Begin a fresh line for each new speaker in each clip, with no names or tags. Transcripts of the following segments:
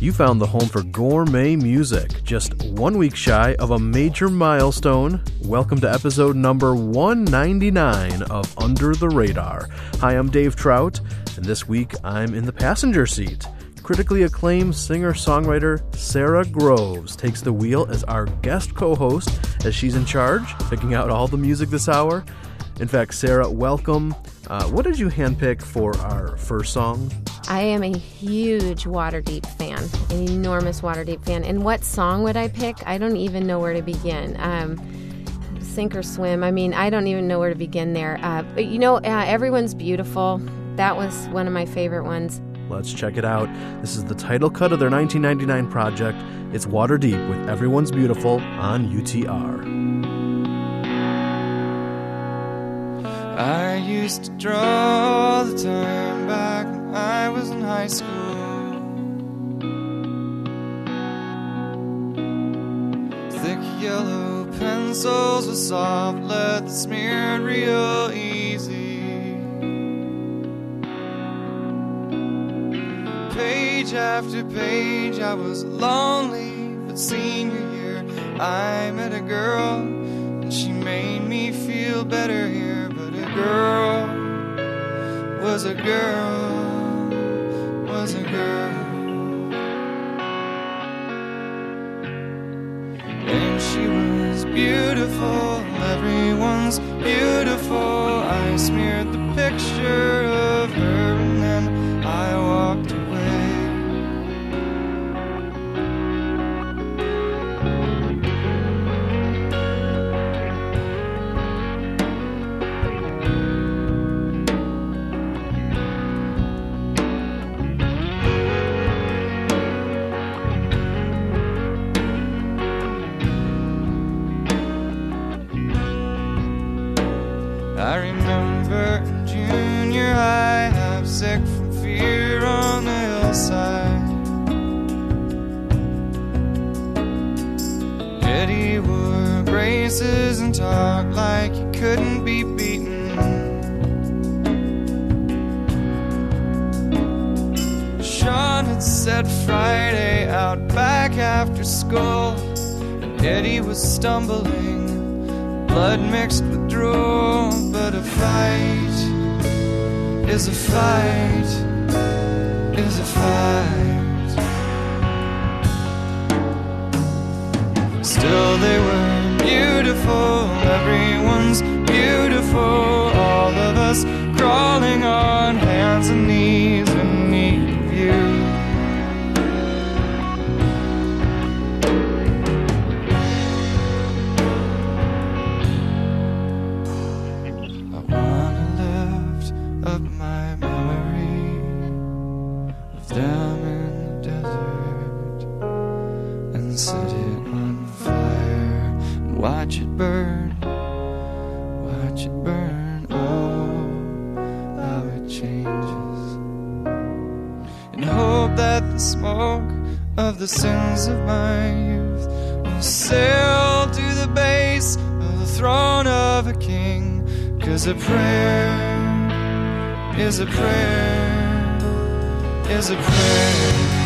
You found the home for gourmet music, just one week shy of a major milestone. Welcome to episode number 199 of Under the Radar. Hi, I'm Dave Trout, and this week I'm in the passenger seat. Critically acclaimed singer songwriter Sara Groves takes the wheel as our guest co host, as she's in charge, picking out all the music this hour. In fact, Sara, welcome. Uh, what did you handpick for our first song?
I am a huge Waterdeep fan, an enormous Waterdeep fan. And what song would I pick? I don't even know where to begin. Um, sink or swim. I mean, I don't even know where to begin there. Uh, but you know, uh, everyone's beautiful. That was one of my favorite ones.
Let's check it out. This is the title cut of their 1999 project. It's Waterdeep with Everyone's Beautiful on UTR.
I used to draw all the time back when I was in high school. Thick yellow pencils with soft lead that smeared real easy. Page after page, I was lonely, but senior year, I met a girl, and she made me feel better here. Girl was a girl, was a girl. And she was beautiful, everyone's beautiful. I smeared the picture of the sins of my youth will sail to the base of the throne of a king. Cause a prayer is a prayer is a prayer.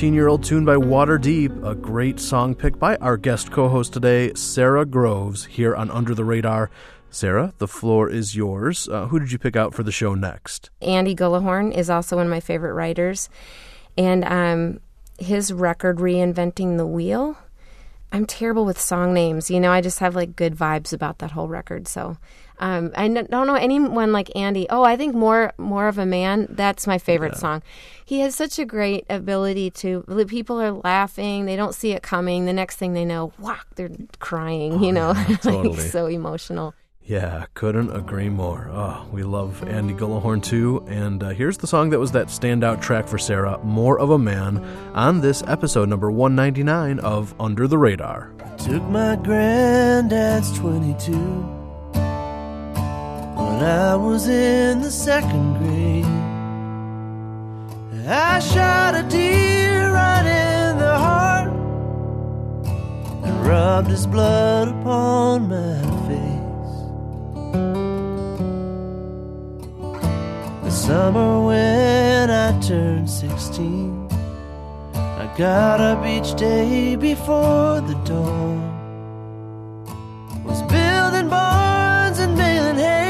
13 year old tune by Waterdeep, a great song picked by our guest co host today, Sara Groves, here on Under the Radar. Sara, the floor is yours. Uh, who did you pick out for the show next?
Andy Gullahorn is also one of my favorite writers. And um, his record, Reinventing the Wheel, I'm terrible with song names. You know, I just have like good vibes about that whole record. So um, I don't know anyone like Andy. Oh, I think more more of a man. That's my favorite yeah. song. He has such a great ability to. People are laughing. They don't see it coming. The next thing they know, whack, they're crying. Oh, you know, yeah, totally. like so emotional.
Yeah, couldn't agree more. Oh, we love Andy Gullahorn too. And uh, here's the song that was that standout track for Sara, More of a Man, on this episode number 199 of Under the Radar.
I took my granddad's 22 when I was in the second grade. I shot a deer right in the heart and rubbed his blood upon my face. The summer when I turned 16, I got up each day before the dawn. Was building barns and baling hay.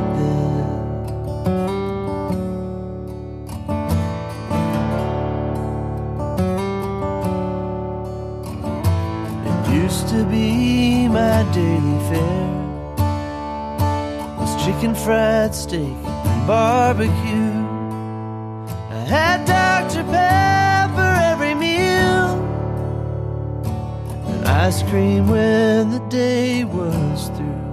chicken fried steak and barbecue. I had Dr. Pepper every meal and ice cream when the day was through.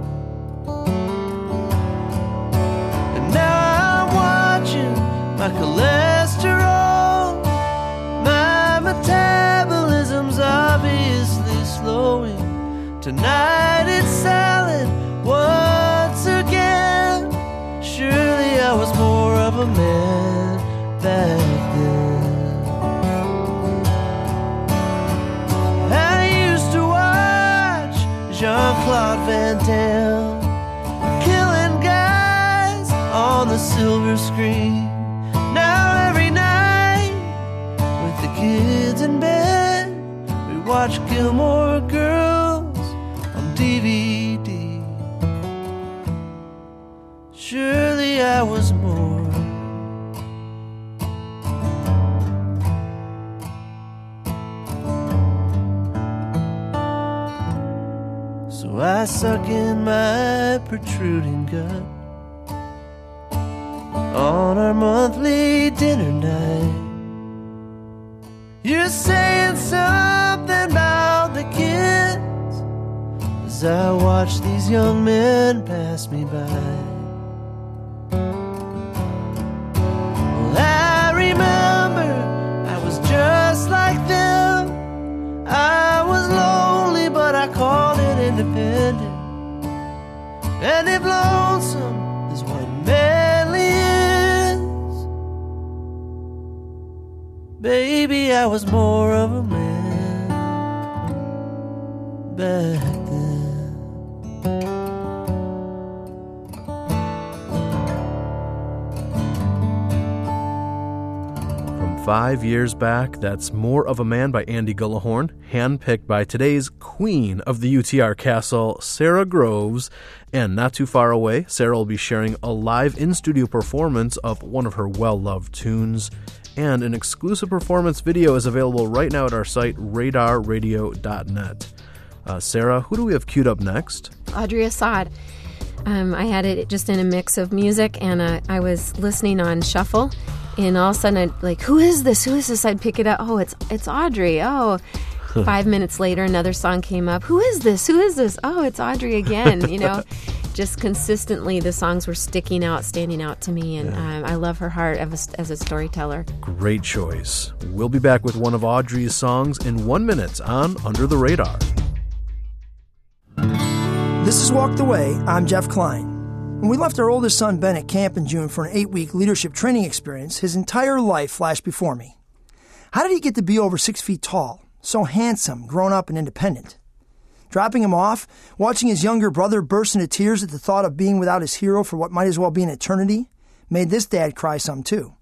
And now I'm watching my cholesterol. My metabolism's obviously slowing. Tonight it's screen Now every night With the kids in bed We watch Gilmore Girls on DVD Surely I was more So I suck in my protruding gut our monthly dinner night. You're saying something about the kids as I watch these young men pass me by. I remember I was just like them. I was lonely, but I called it independent. And if lonesome baby, I was more of a man back then.
From five years back. That's More of a Man by Andy Gullahorn, handpicked by today's queen of the UTR Castle, Sara Groves. And not too far away, Sara will be sharing a live in studio performance of one of her well loved tunes. And an exclusive performance video is available right now at our site, radarradio.net. Uh, Sara, who do we have queued up next?
Audrey Assad. Um, I had it just in a mix of music, and uh, I was listening on shuffle, and all of a sudden, I'd like, "Who is this? Who is this?" I'd pick it up. Oh, it's it's Audrey. Oh, five minutes later, another song came up. Who is this? Who is this? Oh, it's Audrey again. You know, just consistently, the songs were sticking out, standing out to me, and yeah. um, I love her heart as a, as a storyteller.
Great choice. We'll be back with one of Audrey's songs in one minute on Under the Radar.
This is Walk the Way. I'm Jeff Klein. When we left our oldest son Ben at camp in June for an eight week leadership training experience, his entire life flashed before me. How did he get to be over six feet tall, so handsome, grown up, and independent? Dropping him off, watching his younger brother burst into tears at the thought of being without his hero for what might as well be an eternity, made this dad cry some too.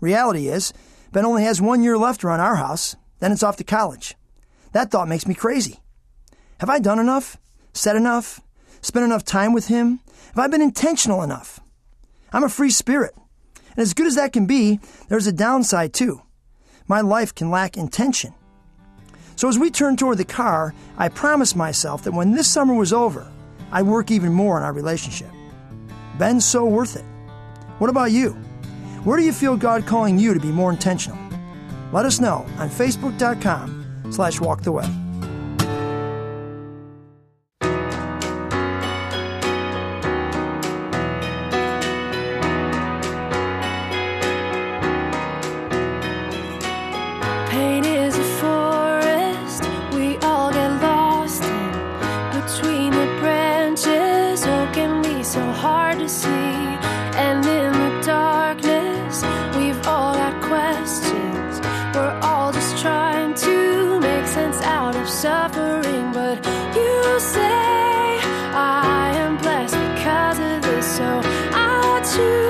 Reality is, Ben only has one year left around our house, then it's off to college. That thought makes me crazy. Have I done enough? Said enough? Spent enough time with him? Have I been intentional enough? I'm a free spirit. And as good as that can be, there's a downside too. My life can lack intention. So as we turned toward the car, I promised myself that when this summer was over, I'd work even more on our relationship. Ben's so worth it. What about you? Where do you feel God calling you to be more intentional? Let us know on facebook.com slash walk the way.
So I choose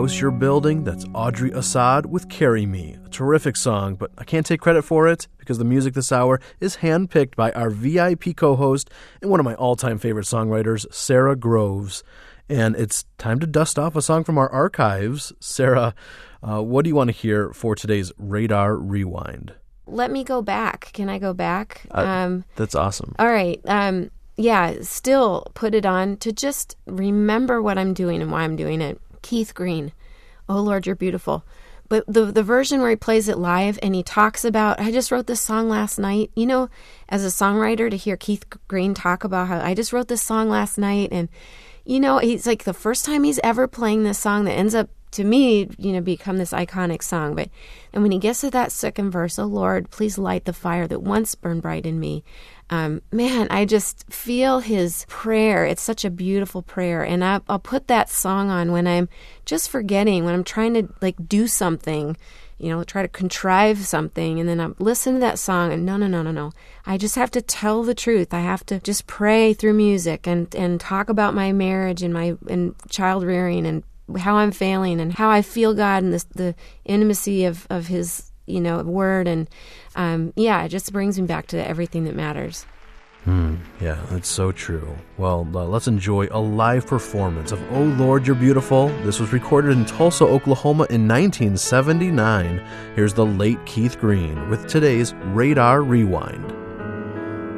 House You're Building, that's Audrey Assad with Carry Me. A terrific song, but I can't take credit for it because the music this hour is handpicked by our VIP co host and one of my all time favorite songwriters, Sara Groves. And it's time to dust off a song from our archives. Sara, uh, what do you want to hear for today's Radar Rewind?
Let me go back. Can I go back?
Uh,
um,
That's awesome.
all right. Um, yeah, still put it on to just remember what I'm doing and why I'm doing it. Keith Green, Oh Lord, You're Beautiful. But the the version where he plays it live and he talks about, I just wrote this song last night. You know, as a songwriter, to hear Keith Green talk about how I just wrote this song last night, and you know, he's like the first time he's ever playing this song that ends up to me, you know, become this iconic song. But and when he gets to that second verse, oh Lord, please light the fire that once burned bright in me. Um, man, I just feel his prayer. It's such a beautiful prayer, and I, I'll put that song on when I'm just forgetting, when I'm trying to like do something, you know, try to contrive something, and then I listen to that song, and no, no, no, no, no. I just have to tell the truth. I have to just pray through music and and talk about my marriage and my and child rearing and how I'm failing and how I feel God and this, the intimacy of of His you know word and um, yeah, it just brings me back to everything that matters.
Hmm, yeah, that's so true. Well, uh, let's enjoy a live performance of Oh Lord, You're Beautiful. This was recorded in Tulsa, Oklahoma in 1979. Here's the late Keith Green with today's Radar Rewind.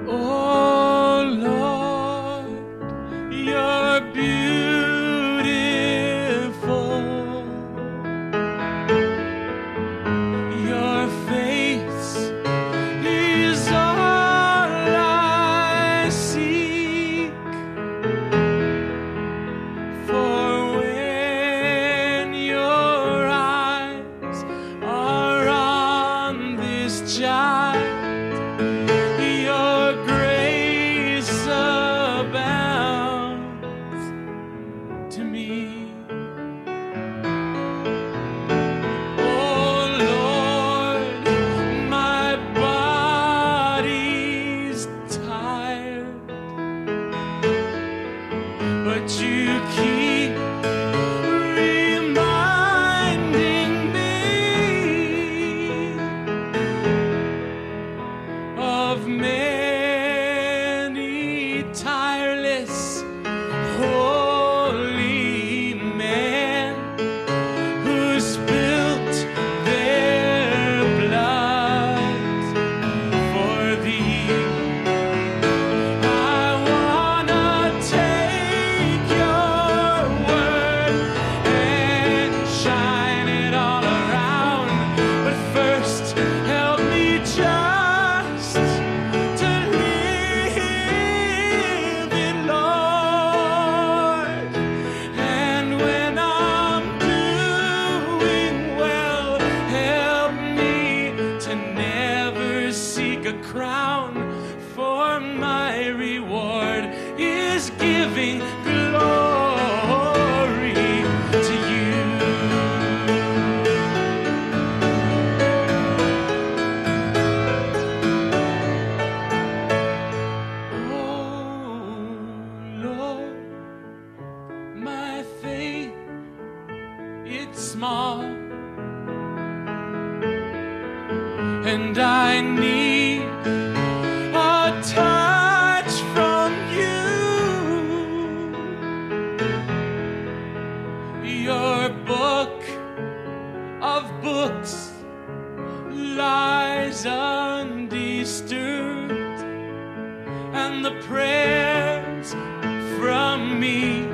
Oh Lord, you're beautiful. Your book of books lies undisturbed and the prayers from me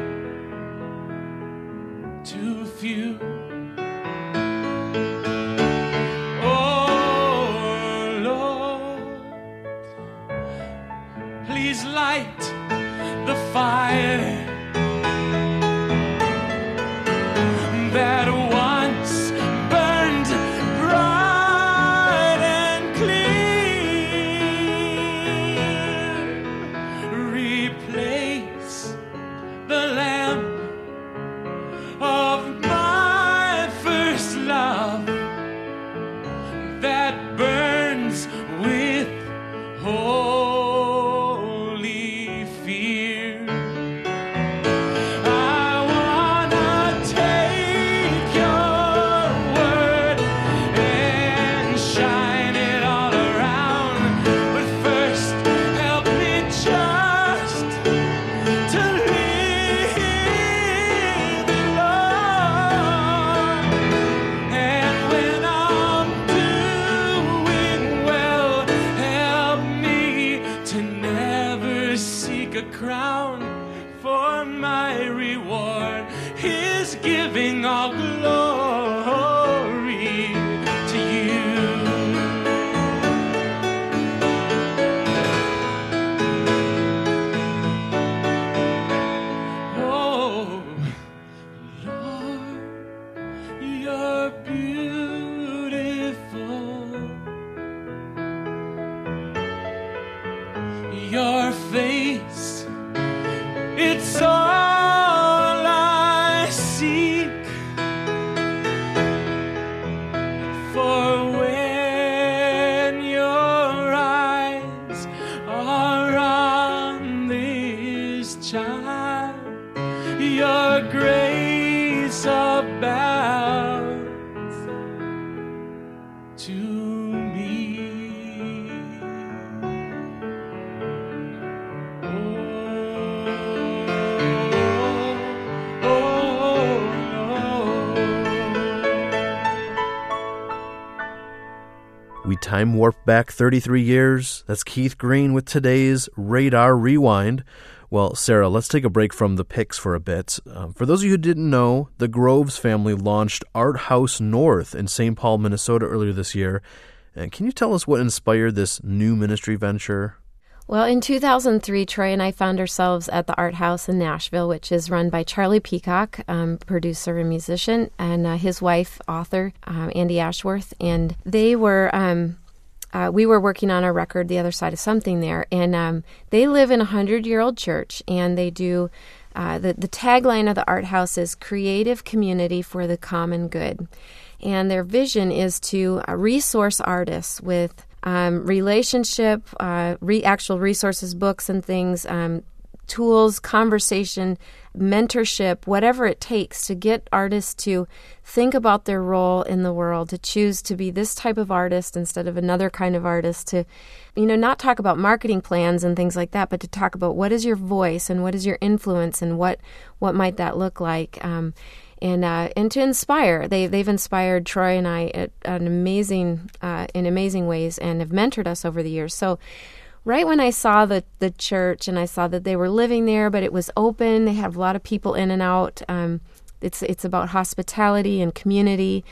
time warp back 33 years. That's Keith Green with today's Radar Rewind. Well, Sara, let's take a break from the picks for a bit. Um, for those of you who didn't know, the Groves family launched Art House North in St. Paul, Minnesota earlier this year. And can you tell us what inspired this new ministry venture?
Well, in 2003, Troy and I found ourselves at the Art House in Nashville, which is run by Charlie Peacock, um, producer and musician, and uh, his wife, author um, Andi Ashworth. And they were, um, uh, we were working on a record, The Other Side of Something, there. And um, they live in a 100 year old church, and they do. Uh, the, the tagline of the art house is creative community for the common good. And their vision is to uh, resource artists with um, relationship, uh, re- actual resources, books and things, um, tools, conversation, mentorship, whatever it takes to get artists to think about their role in the world, to choose to be this type of artist instead of another kind of artist, to, you know, not talk about marketing plans and things like that, but to talk about what is your voice and what is your influence and what what might that look like. Um, and uh, and to inspire. They they've inspired Troy and I at an amazing uh, in amazing ways and have mentored us over the years. So. Right when I saw the, the church and I saw that they were living there, but it was open, they have a lot of people in and out. Um, it's it's about hospitality and community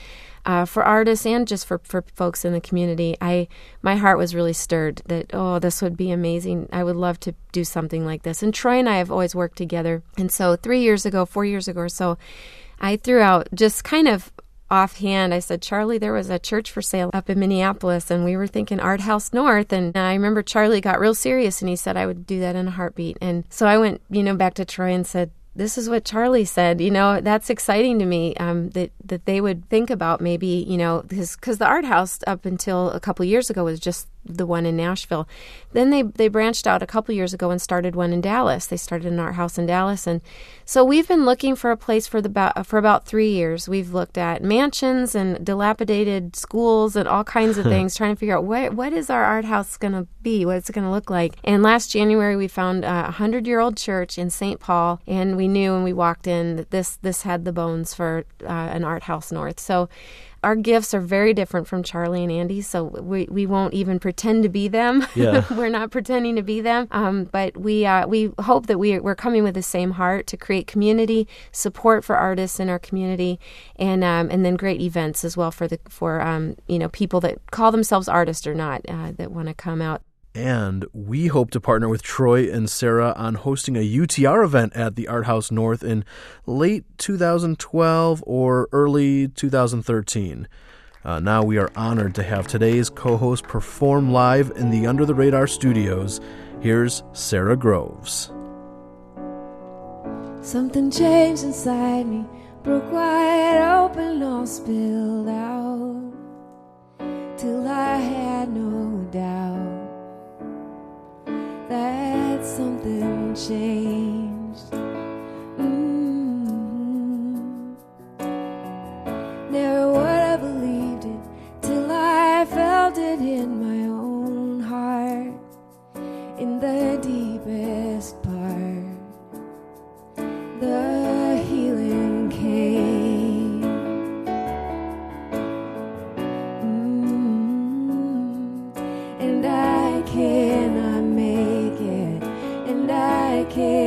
uh, for artists and just for, for folks in the community. I my heart was really stirred that oh this would be amazing. I would love to do something like this. And Troy and I have always worked together. And so three years ago, four years ago or so, I threw out just kind of offhand, I said, Charlie, there was a church for sale up in Minneapolis, and we were thinking Art House North. And I remember Charlie got real serious and he said I would do that in a heartbeat. And so I went, you know, back to Troy and said, this is what Charlie said. You know, that's exciting to me um, that that they would think about maybe, you know, because the art house up until a couple years ago was just the one in Nashville. Then they they branched out a couple years ago and started one in Dallas. They started an art house in Dallas, and so we've been looking for a place for the for about three years. We've looked at mansions and dilapidated schools and all kinds of things, trying to figure out what what is our art house going to be, what it's going to look like. And last January we found a hundred year old church in St. Paul, and we knew when we walked in that this this had the bones for uh, an art house north. So our gifts are very different from Charlie and Andi, so we, we won't even pretend to be them.
Yeah.
we're not pretending to be them, um, but we uh, we hope that we we're coming with the same heart to create community support for artists in our community, and um, and then great events as well for the for um, you know people that call themselves artists or not uh, that want to come out.
And we hope to partner with Troy and Sara on hosting a UTR event at the Art House North in late 2012 or early 2013. Uh, now we are honored to have today's co host perform live in the Under the Radar studios. Here's Sara Groves.
Something changed inside me, broke wide open, all spilled out. Till I had no doubt that something changed. Mm. Never would have believed it till I felt it in my own heart, in the deepest part the healing came. I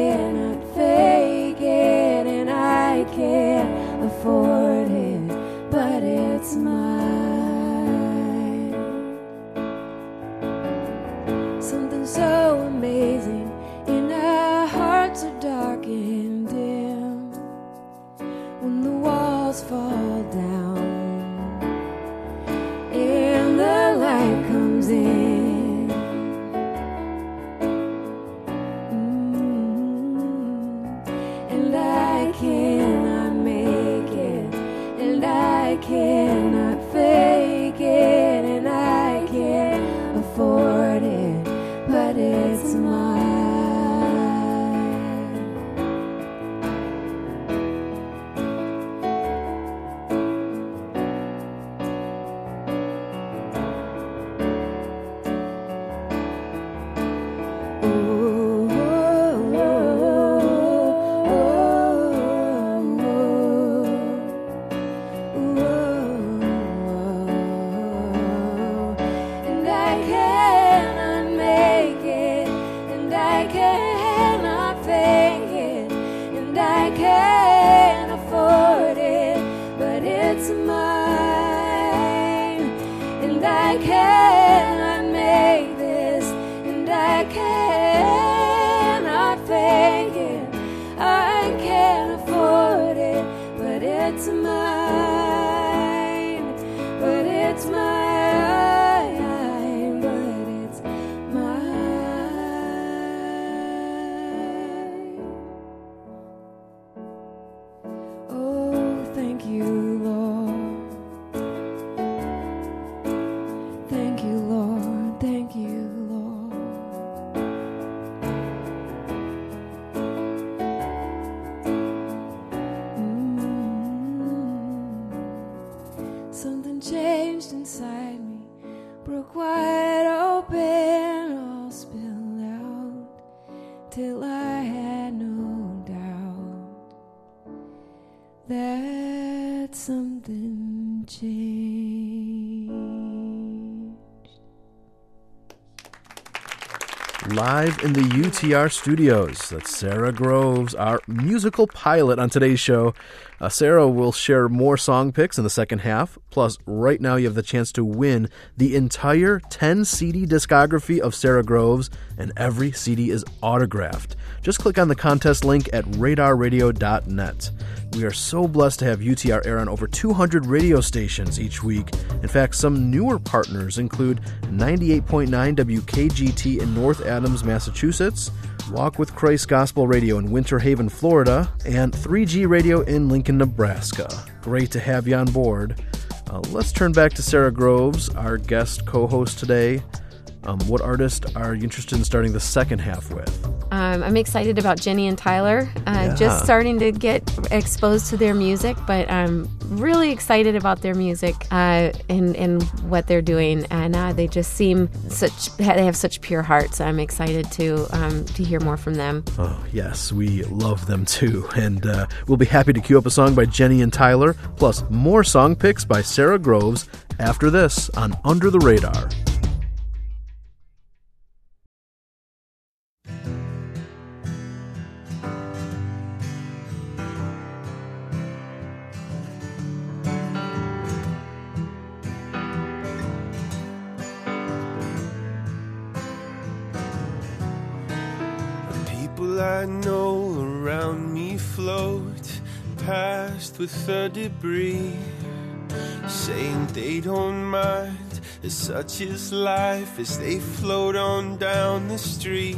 Live in the UTR studios. That's Sara Groves, our musical pilot on today's show. Uh, Sara will share more song picks in the second half. Plus, right now you have the chance to win the entire 10 CD discography of Sara Groves, and every CD is autographed. Just click on the contest link at radarradio.net. We are so blessed to have UTR air on over 200 radio stations each week. In fact, some newer partners include 98.9 WKGT in North Adams, Massachusetts, Walk with Christ Gospel Radio in Winter Haven, Florida, and 3G Radio in Lincoln, Nebraska. Great to have you on board. Uh, let's turn back to Sara Groves, our guest co host today. Um, what artist are you interested in starting the second half with?
Um, I'm excited about Jenny and Tyler. Uh,
Yeah.
Just starting to get exposed to their music, but I'm really excited about their music uh, and and what they're doing. And uh, they just seem such they have such pure hearts. I'm excited to um, to hear more from them.
Oh, yes, we love them too. And uh, we'll be happy to cue up a song by Jenny and Tyler, plus more song picks by Sara Groves after this on Under the Radar.
With the debris, saying they don't mind. As such is life as they float on down the street.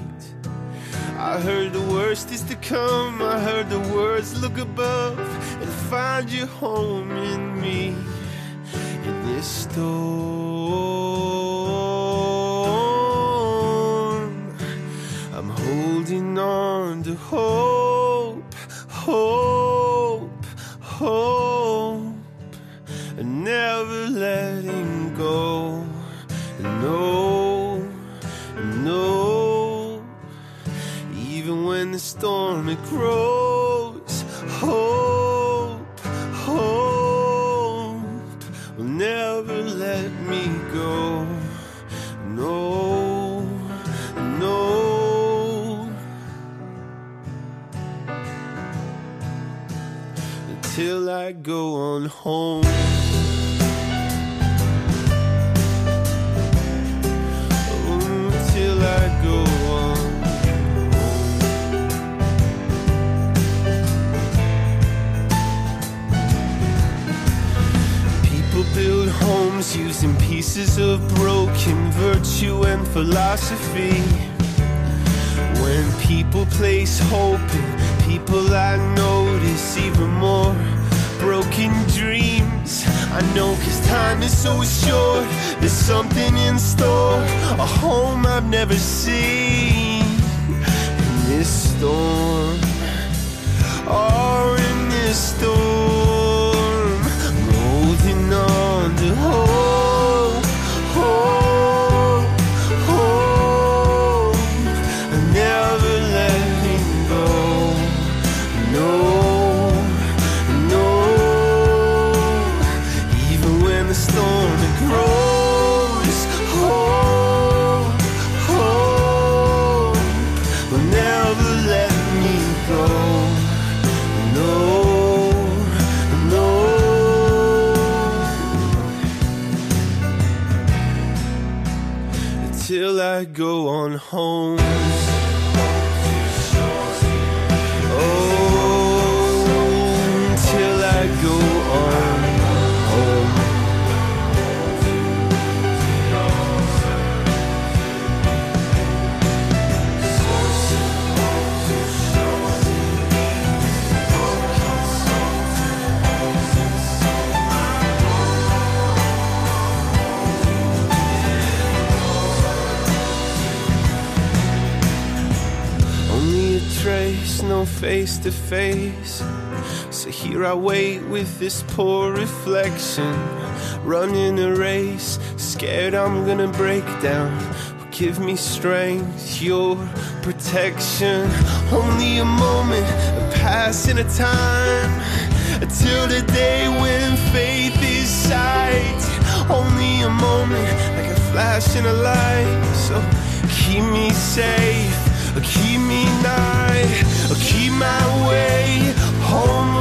I heard the worst is to come. I heard the words look above and find your home in me. In this storm, I'm holding on to hope, hope, hope, and never letting go. No, no, even when the storm it grows. Hope, hope will never let me go. Until I go on home. Mm, Until I go on People build homes using pieces of broken virtue and philosophy. When people place hope in people, I notice even more broken dreams. I know cause time is so short, there's something in store, a home I've never seen. In this storm. Oh, in this storm. I'm holding on to hope, I go on home. To face. So here I wait with this poor reflection, running a race, scared I'm gonna break down. Give me strength, your protection. Only a moment, a passing of time, till the day when faith is sight. Only a moment, like a flash in a light. So keep me safe, keep me nigh, keep my way homeward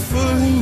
finally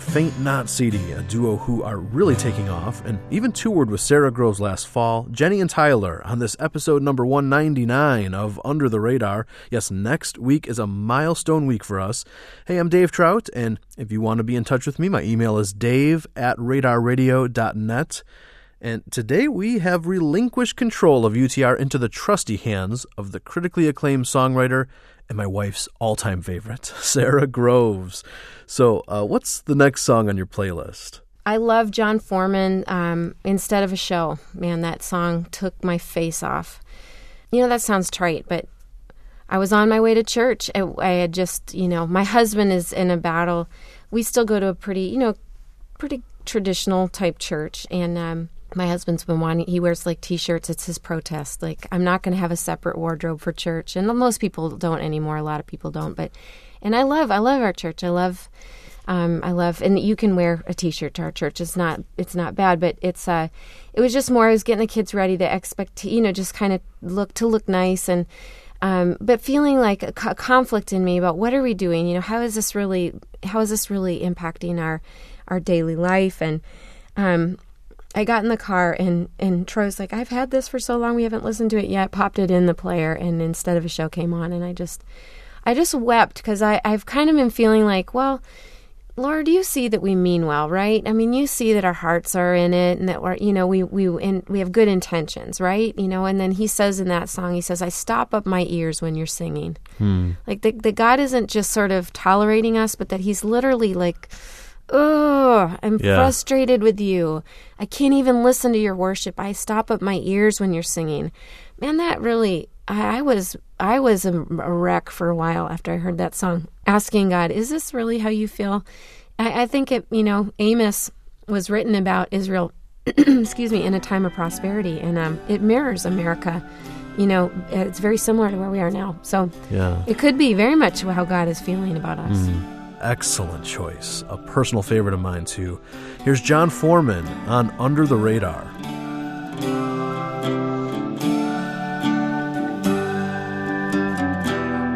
Faint Not CD, a duo who are really taking off, and even toured with Sara Groves last fall, Jenny and Tyler on this episode number 199 of Under the Radar. Yes, next week is a milestone week for us. Hey, I'm Dave Trout, and if you want to be in touch with me, my email is dave at radarradio.net. And today we have relinquished control of UTR into the trusty hands of the critically acclaimed songwriter and my wife's all time favorite, Sara Groves. So, uh, what's the next song on your playlist?
I love Jon Foreman. Um, instead of a show, man, that song took my face off. You know that sounds trite, but I was on my way to church. I, I had just, you know, my husband is in a battle. We still go to a pretty, you know, pretty traditional type church, and um, my husband's been wanting. He wears like t-shirts. It's his protest. Like I'm not going to have a separate wardrobe for church, and most people don't anymore. A lot of people don't, but and I love, I love our church. I love. Um, I love, and you can wear a T-shirt to our church. It's not, it's not bad, but it's. Uh, it was just more. I was getting the kids ready. The expect, you know, just kind of look to look nice, and um, but feeling like a, co- conflict in me about what are we doing? You know, how is this really? How is this really impacting our our daily life? And um, I got in the car, and and Troy's like, "I've had this for so long, we haven't listened to it yet." Popped it in the player, and instead of a show came on, and I just, I just wept because I I've kind of been feeling like, well. Lord, you see that we mean well, right? I mean, you see that our hearts are in it, and that we're, you know, we we and we have good intentions, right? You know, and then He says in that song, He says, "I stop up my ears when you're singing." Hmm. Like the the God isn't just sort of tolerating us, but that He's literally like, "Oh, I'm
Yeah.
frustrated with you. I can't even listen to your worship. I stop up my ears when you're singing." Man, that really, I, I was I was a, a wreck for a while after I heard that song, asking God, "Is this really how you feel?" I, I think it, you know, Amos was written about Israel excuse me, in a time of prosperity, and um, it mirrors America. You know, it's very similar to where we are now. So
Yeah.
it could be very much how God is feeling about us.
Excellent choice. A personal favorite of mine, too. Here's Jon Foreman on Under the Radar.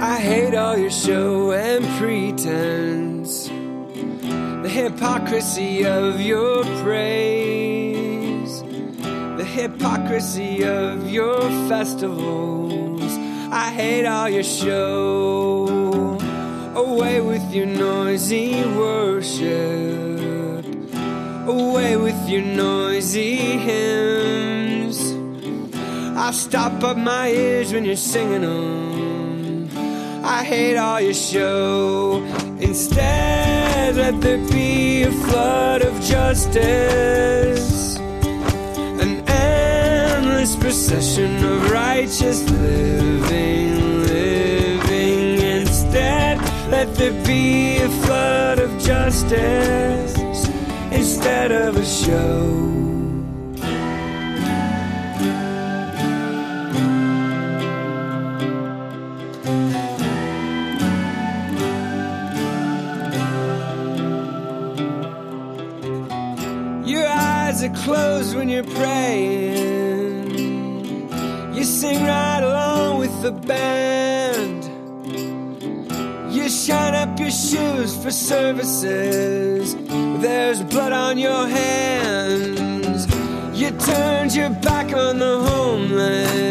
I hate all your show and pretense, the hypocrisy of your praise, the hypocrisy of your festivals. I hate all your show. Away with your noisy worship, away with your noisy hymns. I stop up my ears when you're singing them. I hate all your show. Instead, let there be a flood of justice, an endless procession of righteous living, living. Let there be a flood of justice instead of a show. Your eyes are closed when you're praying. You sing right along with the band. You shine up your shoes for services. There's blood on your hands. You turned your back on the homeless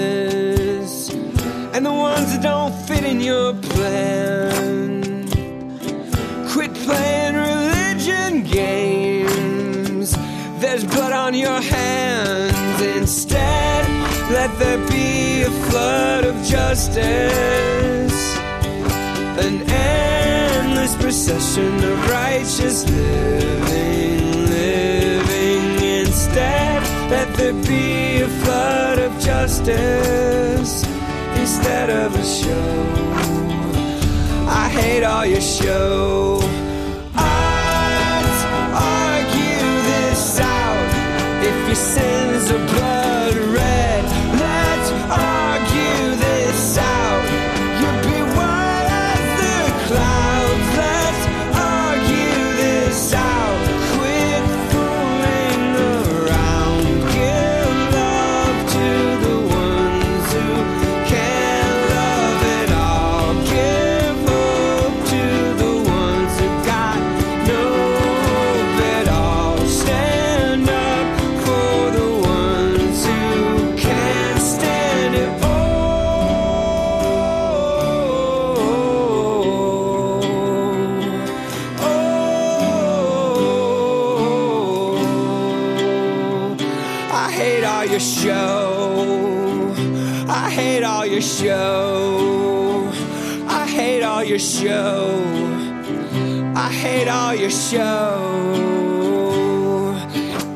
and the ones that don't fit in your plan. Quit playing religion games. There's blood on your hands. Instead, let there be a flood of justice. Endless procession of righteous living, living. Instead, let there be a flood of justice instead of a show. I hate all your show. Show. I hate all your show.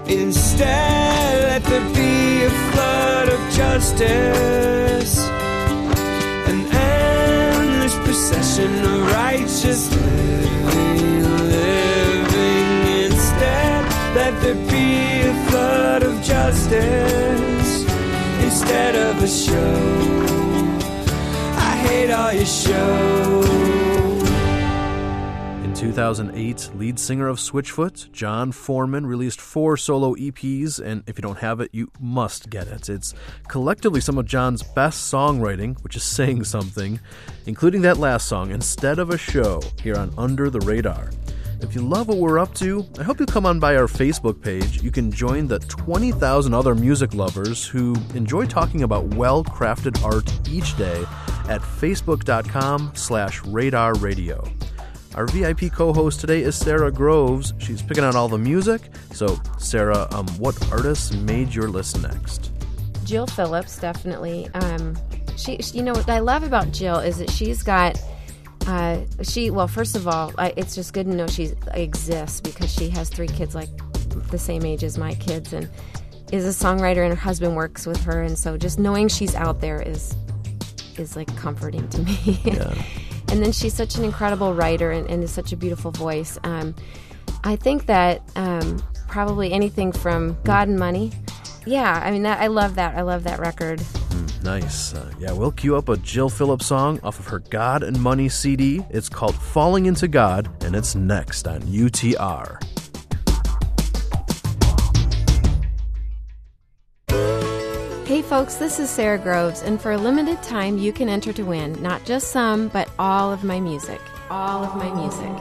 Instead, let there be a flood of justice, an endless procession of righteous living, living. Instead, let there be a flood of justice instead of a show. I hate all your show.
In 2008, lead singer of Switchfoot, Jon Foreman, released four solo EPs, and if you don't have it, you must get it. It's collectively some of Jon's best songwriting, which is saying something, including that last song, Instead of a Show, here on Under the Radar. If you love what we're up to, I hope you'll come on by our Facebook page. You can join the 20,000 other music lovers who enjoy talking about well-crafted art each day at facebook.com slash radar radio. Our VIP co-host today is Sara Groves. She's picking out all the music. So, Sara, um, what artists made your list next?
Jill Phillips, definitely. Um, she, you know, what I love about Jill is that she's got. Uh, she well, first of all, I, it's just good to know she exists because she has three kids like the same age as my kids, and is a songwriter, and her husband works with her, and so just knowing she's out there is is like comforting to me. and then she's such an incredible writer and, and is such a beautiful voice. Um, I think that um, probably anything from God and Money. Yeah, I mean, that, I love that. I love that record.
Nice. Uh, yeah, we'll cue up a Jill Phillips song off of her God and Money CD. It's called Falling Into God, and it's next on UTR.
Folks, this is Sara Groves, and for a limited time, you can enter to win not just some, but all of my music. All of my music.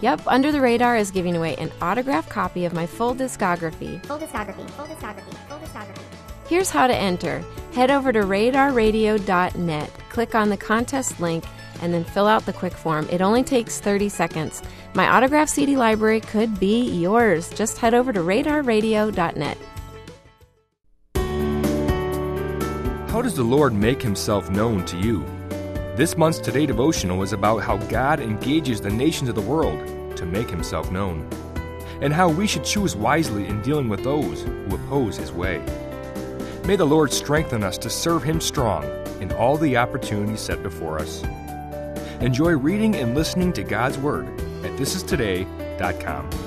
Yep, Under the Radar is giving away an autographed copy of my full discography.
Full discography, full discography, full discography.
Here's how to enter head over to radarradio.net, click on the contest link, and then fill out the quick form. It only takes 30 seconds. My autograph CD library could be yours. Just head over to radarradio.net.
How does the Lord make himself known to you? This month's Today devotional is about how God engages the nations of the world to make himself known, and how we should choose wisely in dealing with those who oppose his way. May the Lord strengthen us to serve him strong in all the opportunities set before us. Enjoy reading and listening to God's Word at thisistoday.com.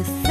into thinking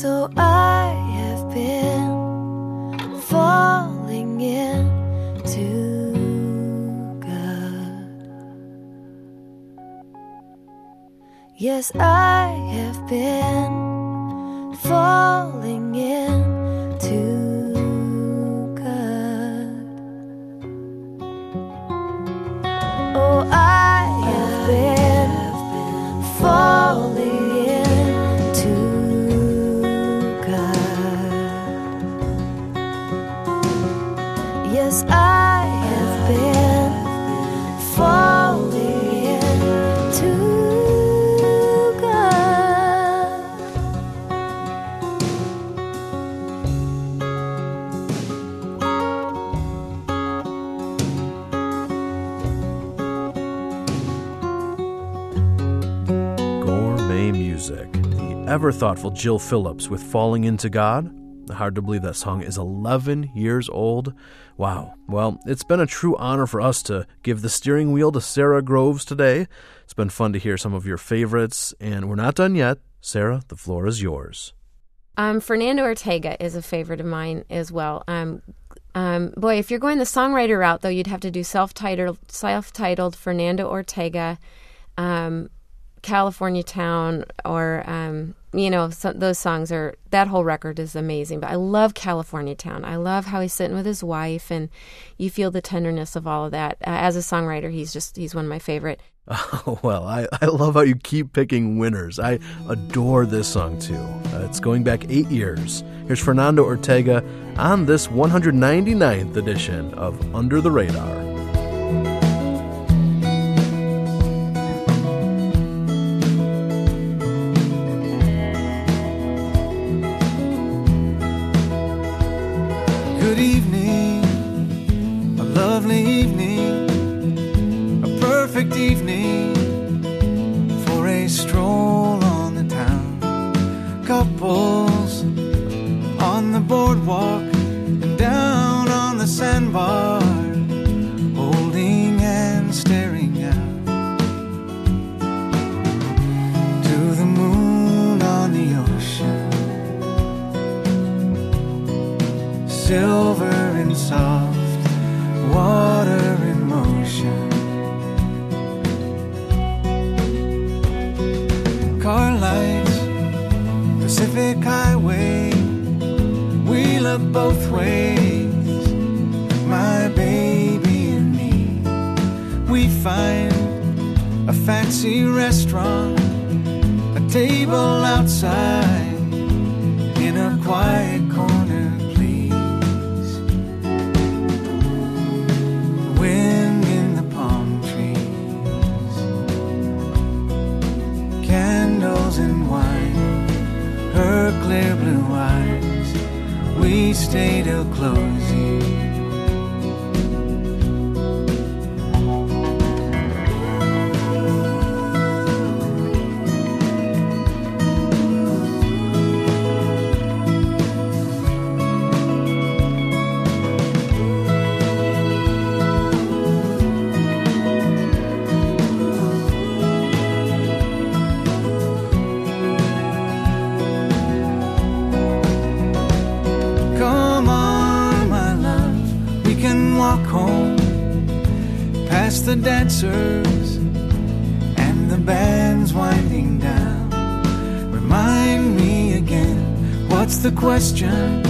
So I have been falling into God. Yes, I
ever thoughtful Jill Phillips with Falling Into God. Hard to believe that song is 11 years old. Wow. Well, it's been a true honor for us to give the steering wheel to Sara Groves today. It's been fun to hear some of your favorites, and we're not done yet. Sara, the floor is yours.
Um, Fernando Ortega is a favorite of mine as well. Um, um, boy, if you're going the songwriter route, though, you'd have to do self-titled, self-titled Fernando Ortega, um, California Town, or um, you know, so, those songs are. That whole record is amazing. But I love California Town. I love how he's sitting with his wife, and you feel the tenderness of all of that. Uh, as a songwriter, he's just he's one of my favorite.
Oh, well, I, I love how you keep picking winners. I adore this song too. Uh, it's going back eight years. Here's Fernando Ortega on this 199th edition of Under the Radar.
Good evening, a lovely evening, a perfect evening for a stroll on the town. Couples on the boardwalk and down on the sandbar, silver and soft, water in motion. Car lights, Pacific Highway, we look both ways, my baby and me. We find a fancy restaurant, a table outside in a quiet and wine, her clear blue eyes. We stay till closing. Dancers and the bands winding down. Remind me again, what's the question?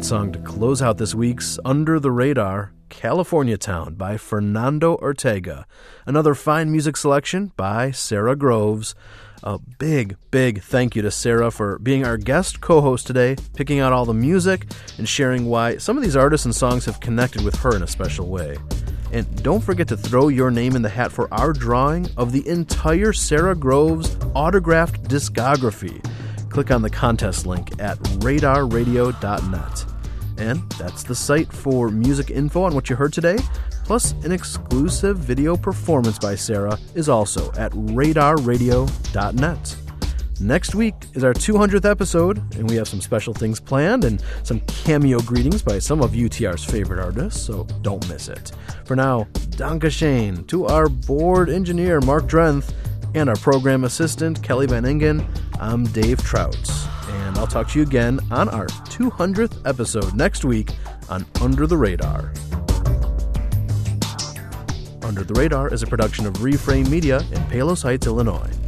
Great song to close out this week's Under the Radar California Town by Fernando Ortega. Another fine music selection by Sara Groves. A big, big thank you to Sara for being our guest co host today, picking out all the music, and sharing why some of these artists and songs have connected with her in a special way. And don't forget to throw your name in the hat for our drawing of the entire Sara Groves autographed discography. Click on the contest link at radarradio.net. And that's the site for music info on what you heard today. Plus, an exclusive video performance by Sara is also at radarradio.net. Next week is our 200th episode, and we have some special things planned and some cameo greetings by some of UTR's favorite artists, so don't miss it. For now, Danke Shane to our board engineer, Mark Drenth, and our program assistant, Kelly Van Ingen. I'm Dave Trout, and I'll talk to you again on our 200th episode next week on Under the Radar. Under the Radar is a production of Reframe Media in Palos Heights, Illinois.